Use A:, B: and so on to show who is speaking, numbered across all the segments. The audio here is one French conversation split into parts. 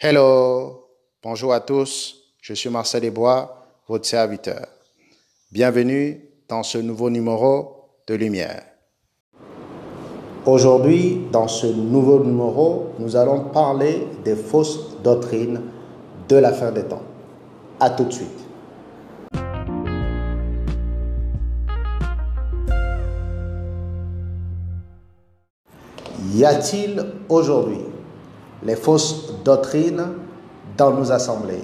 A: Hello, bonjour à tous, je suis Marcel Desbois, votre serviteur. Bienvenue dans ce nouveau numéro de Lumière. Aujourd'hui, dans ce nouveau numéro, nous allons parler des fausses doctrines de la fin des temps. À tout de suite. Y a-t-il aujourd'hui les fausses doctrines dans nos assemblées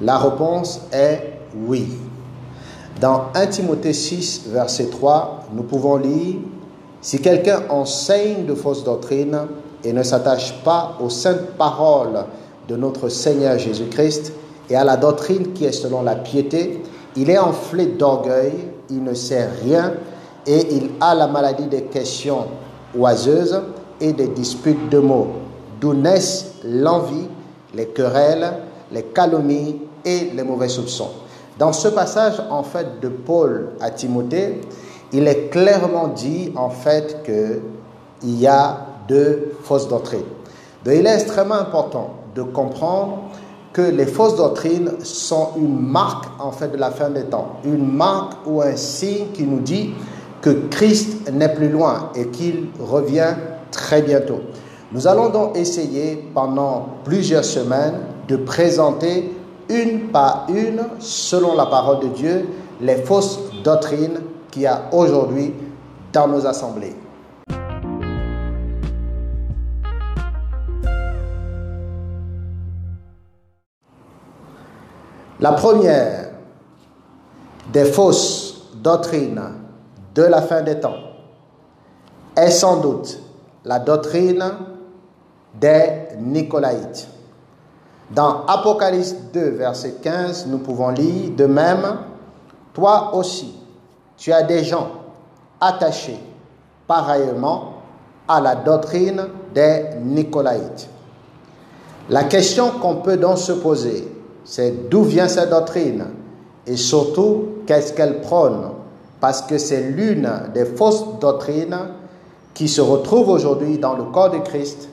A: La réponse est oui. Dans 1 Timothée 6, verset 3, nous pouvons lire, Si quelqu'un enseigne de fausses doctrines et ne s'attache pas aux saintes paroles de notre Seigneur Jésus-Christ et à la doctrine qui est selon la piété, il est enflé d'orgueil, il ne sait rien et il a la maladie des questions oiseuses et des disputes de mots d'où naissent l'envie, les querelles, les calomnies et les mauvais soupçons. Dans ce passage, en fait, de Paul à Timothée, il est clairement dit, en fait, qu'il y a deux fausses doctrines. Donc, il est extrêmement important de comprendre que les fausses doctrines sont une marque, en fait, de la fin des temps. Une marque ou un signe qui nous dit que Christ n'est plus loin et qu'il revient très bientôt. Nous allons donc essayer pendant plusieurs semaines de présenter une par une, selon la parole de Dieu, les fausses doctrines qu'il y a aujourd'hui dans nos assemblées. La première des fausses doctrines de la fin des temps est sans doute la doctrine des Nicolaïtes. Dans Apocalypse 2, verset 15, nous pouvons lire De même, toi aussi, tu as des gens attachés pareillement à la doctrine des Nicolaïtes. La question qu'on peut donc se poser, c'est d'où vient cette doctrine et surtout qu'est-ce qu'elle prône? Parce que c'est l'une des fausses doctrines qui se retrouve aujourd'hui dans le corps de Christ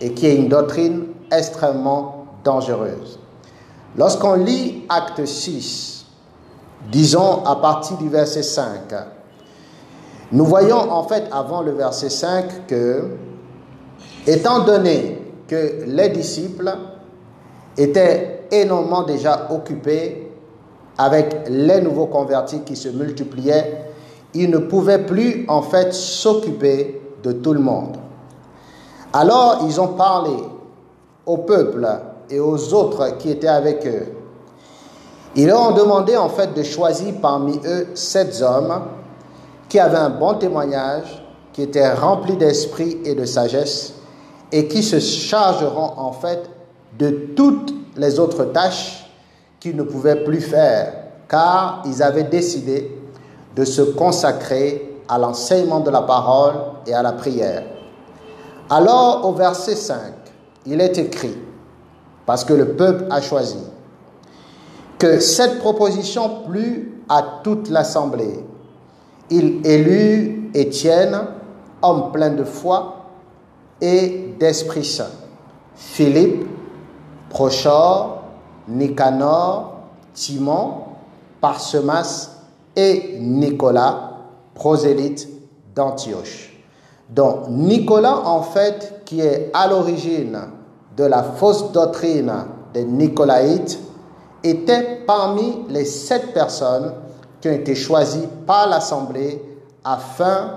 A: et qui est une doctrine extrêmement dangereuse. Lorsqu'on lit Acte 6, disons à partir du verset 5, nous voyons en fait avant le verset 5 que, étant donné que les disciples étaient énormément déjà occupés avec les nouveaux convertis qui se multipliaient, ils ne pouvaient plus en fait s'occuper de tout le monde. Alors ils ont parlé au peuple et aux autres qui étaient avec eux. Ils leur ont demandé en fait de choisir parmi eux sept hommes qui avaient un bon témoignage, qui étaient remplis d'esprit et de sagesse et qui se chargeront en fait de toutes les autres tâches qu'ils ne pouvaient plus faire car ils avaient décidé de se consacrer à l'enseignement de la parole et à la prière. Alors au verset 5, il est écrit, parce que le peuple a choisi, que cette proposition plut à toute l'assemblée. Il élut Étienne, homme plein de foi et d'Esprit Saint, Philippe, Prochor, Nicanor, Timon, Parsemas et Nicolas, prosélyte d'Antioche. Donc Nicolas, en fait, qui est à l'origine de la fausse doctrine des Nicolaïtes, était parmi les sept personnes qui ont été choisies par l'Assemblée afin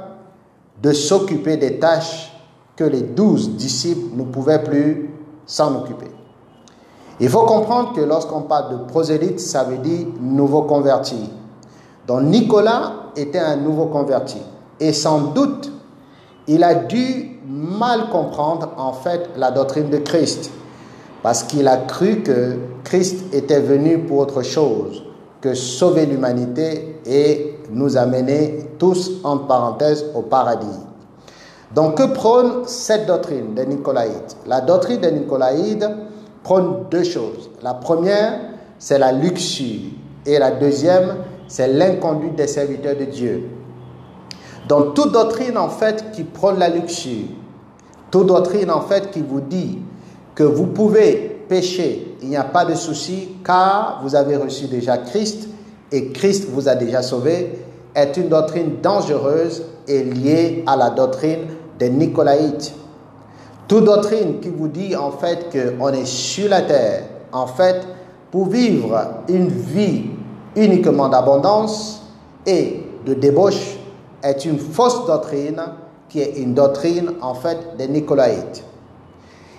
A: de s'occuper des tâches que les douze disciples ne pouvaient plus s'en occuper. Il faut comprendre que lorsqu'on parle de prosélyte, ça veut dire nouveau converti. Donc Nicolas était un nouveau converti. Et sans doute, il a dû mal comprendre en fait la doctrine de Christ, parce qu'il a cru que Christ était venu pour autre chose que sauver l'humanité et nous amener tous, en parenthèse, au paradis. Donc, que prône cette doctrine des Nicolaïdes? La doctrine des Nicolaïdes prône deux choses. La première, c'est la luxure, et la deuxième, c'est l'inconduite des serviteurs de Dieu. Donc toute doctrine en fait qui prône la luxure, toute doctrine en fait qui vous dit que vous pouvez péché, il n'y a pas de souci car vous avez reçu déjà Christ et Christ vous a déjà sauvé, est une doctrine dangereuse et liée à la doctrine des Nicolaïtes. Toute doctrine qui vous dit en fait qu'on est sur la terre, en fait, pour vivre une vie uniquement d'abondance et de débauche, est une fausse doctrine qui est une doctrine en fait des Nicolaïtes.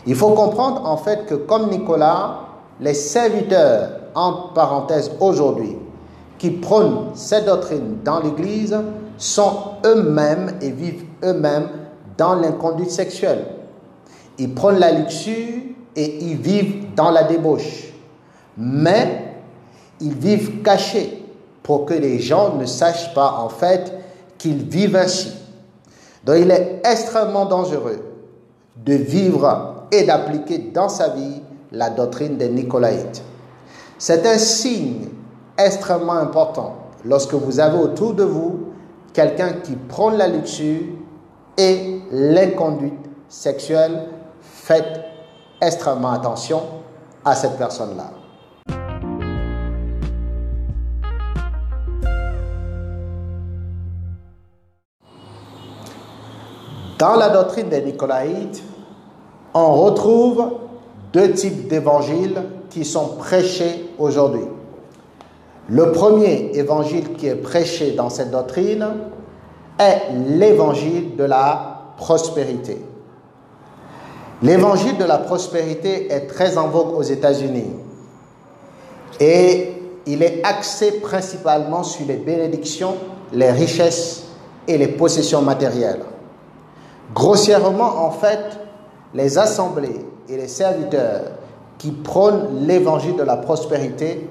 A: Il faut comprendre en fait que comme Nicolas, les serviteurs, entre parenthèses aujourd'hui, qui prônent cette doctrine dans l'Église sont eux-mêmes et vivent eux-mêmes dans l'inconduite sexuelle. Ils prennent la luxure et ils vivent dans la débauche. Mais ils vivent cachés pour que les gens ne sachent pas en fait qu'ils vivent ainsi. Donc il est extrêmement dangereux de vivre et d'appliquer dans sa vie la doctrine des Nicolaïtes. C'est un signe extrêmement important lorsque vous avez autour de vous quelqu'un qui prend la luxure et l'inconduite sexuelle. Faites extrêmement attention à cette personne-là. Dans la doctrine des Nicolaïtes, on retrouve deux types d'évangiles qui sont prêchés aujourd'hui. Le premier évangile qui est prêché dans cette doctrine est l'évangile de la prospérité. L'évangile de la prospérité est très en vogue aux États-Unis et il est axé principalement sur les bénédictions, les richesses et les possessions matérielles. Grossièrement, en fait, les assemblées et les serviteurs qui prônent l'évangile de la prospérité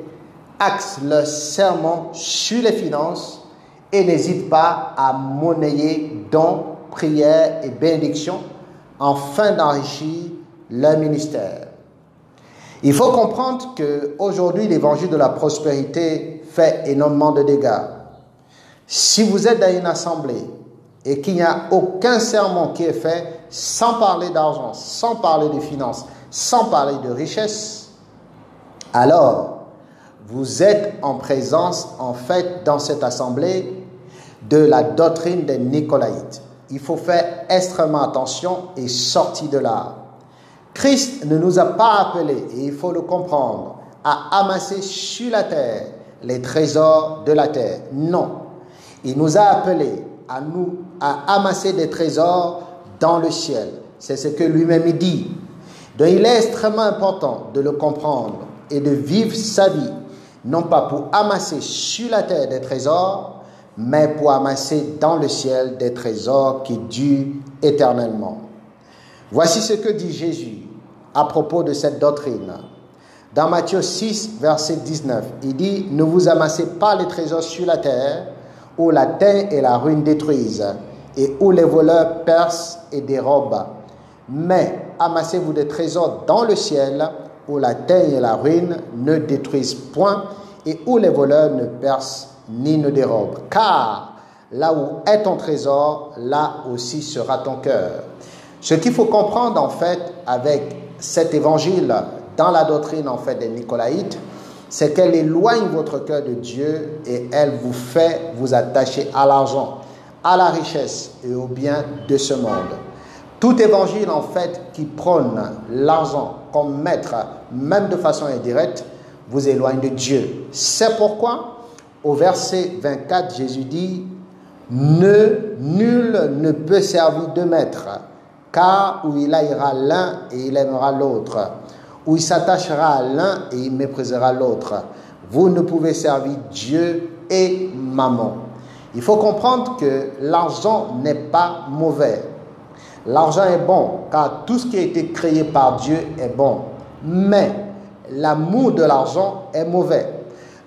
A: axent leur serment sur les finances et n'hésitent pas à monnayer dons, prières et bénédictions afin d'enrichir leur ministère. Il faut comprendre qu'aujourd'hui, l'évangile de la prospérité fait énormément de dégâts. Si vous êtes dans une assemblée et qu'il n'y a aucun serment qui est fait sans parler d'argent, sans parler de finances, sans parler de richesse, alors vous êtes en présence, en fait, dans cette assemblée de la doctrine des Nicolaïtes. Il faut faire extrêmement attention et sortir de là. Christ ne nous a pas appelés, et il faut le comprendre, à amasser sur la terre les trésors de la terre. Non. Il nous a appelés à nous à amasser des trésors dans le ciel. C'est ce que lui-même dit. Donc il est extrêmement important de le comprendre et de vivre sa vie, non pas pour amasser sur la terre des trésors, mais pour amasser dans le ciel des trésors qui durent éternellement. Voici ce que dit Jésus à propos de cette doctrine. Dans Matthieu 6, verset 19, il dit, ne vous amassez pas les trésors sur la terre, où la terre et la ruine détruisent, et où les voleurs percent et dérobent. Mais amassez-vous des trésors dans le ciel, où la terre et la ruine ne détruisent point, et où les voleurs ne percent ni ne dérobent. Car là où est ton trésor, là aussi sera ton cœur. Ce qu'il faut comprendre en fait avec cet évangile dans la doctrine en fait des Nicolaïtes, c'est qu'elle éloigne votre cœur de Dieu et elle vous fait vous attacher à l'argent, à la richesse et au bien de ce monde. Tout évangile, en fait, qui prône l'argent comme maître, même de façon indirecte, vous éloigne de Dieu. C'est pourquoi, au verset 24, Jésus dit, ne, nul ne peut servir de maître, car où il ira l'un et il aimera l'autre où il s'attachera à l'un et il méprisera l'autre. Vous ne pouvez servir Dieu et maman. Il faut comprendre que l'argent n'est pas mauvais. L'argent est bon, car tout ce qui a été créé par Dieu est bon. Mais l'amour de l'argent est mauvais.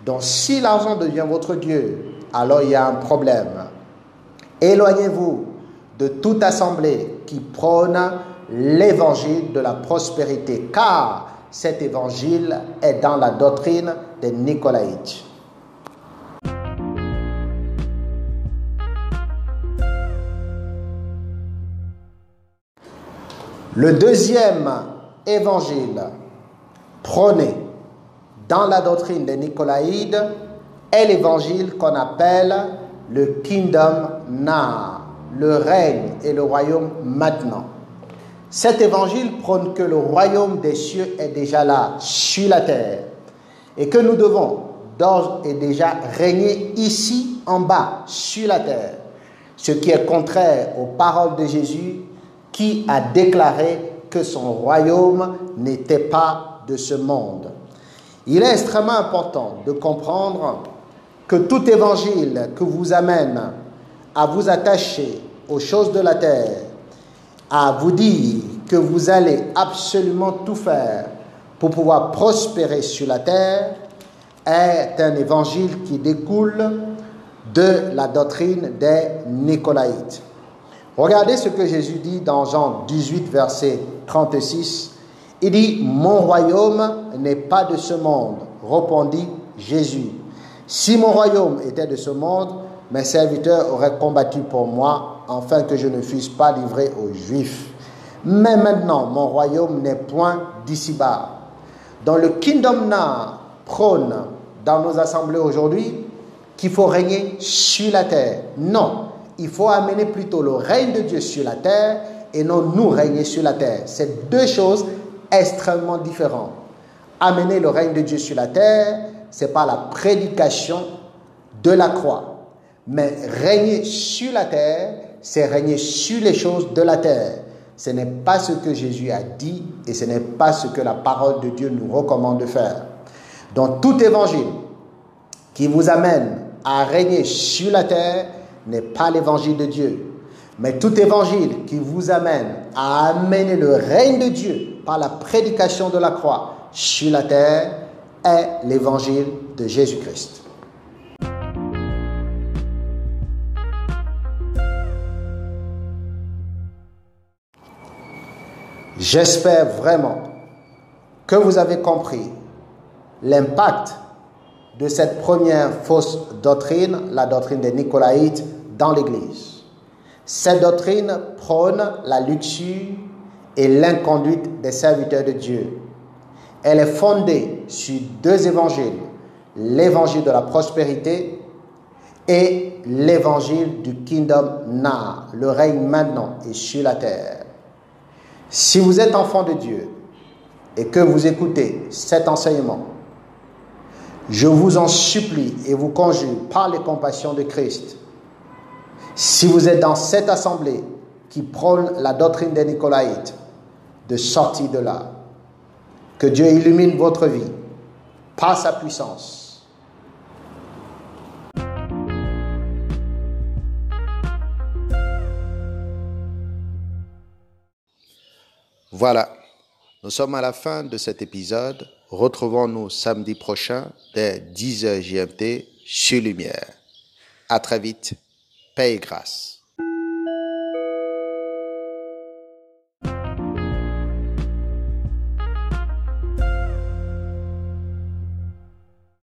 A: Donc si l'argent devient votre Dieu, alors il y a un problème. Éloignez-vous de toute assemblée qui prône l'évangile de la prospérité, car cet évangile est dans la doctrine des Nicolaïtes. Le deuxième évangile prôné dans la doctrine des Nicolaïdes est l'évangile qu'on appelle le Kingdom Now, le règne et le royaume maintenant. Cet évangile prône que le royaume des cieux est déjà là, sur la terre, et que nous devons d'ores et déjà régner ici en bas, sur la terre, ce qui est contraire aux paroles de Jésus qui a déclaré que son royaume n'était pas de ce monde. Il est extrêmement important de comprendre que tout évangile que vous amène à vous attacher aux choses de la terre, à vous dire que vous allez absolument tout faire pour pouvoir prospérer sur la terre, est un évangile qui découle de la doctrine des Nicolaïtes. Regardez ce que Jésus dit dans Jean 18, verset 36. Il dit, Mon royaume n'est pas de ce monde, répondit Jésus. Si mon royaume était de ce monde, mes serviteurs auraient combattu pour moi, afin que je ne fusse pas livré aux Juifs. Mais maintenant, mon royaume n'est point d'ici-bas. Dans le Kingdom Now prône dans nos assemblées aujourd'hui qu'il faut régner sur la terre. Non, il faut amener plutôt le règne de Dieu sur la terre et non nous régner sur la terre. C'est deux choses extrêmement différentes. Amener le règne de Dieu sur la terre, c'est pas la prédication de la croix. Mais régner sur la terre, c'est régner sur les choses de la terre. Ce n'est pas ce que Jésus a dit et ce n'est pas ce que la parole de Dieu nous recommande de faire. Dans tout évangile qui vous amène à régner sur la terre, n'est pas l'évangile de Dieu. Mais tout évangile qui vous amène à amener le règne de Dieu par la prédication de la croix sur la terre est l'évangile de Jésus-Christ. J'espère vraiment que vous avez compris l'impact de cette première fausse doctrine, la doctrine des Nicolaïtes, dans l'Église. Cette doctrine prône la luxure et l'inconduite des serviteurs de Dieu. Elle est fondée sur deux évangiles, l'évangile de la prospérité et l'évangile du Kingdom Now, le règne maintenant et sur la terre. Si vous êtes enfant de Dieu et que vous écoutez cet enseignement, je vous en supplie et vous conjure par les compassions de Christ, si vous êtes dans cette assemblée qui prône la doctrine des Nicolaïtes, de sortir de là. Que Dieu illumine votre vie par sa puissance. Voilà, nous sommes à la fin de cet épisode. Retrouvons-nous samedi prochain dès 10h GMT sur Lumière. À très vite. Paix et grâce.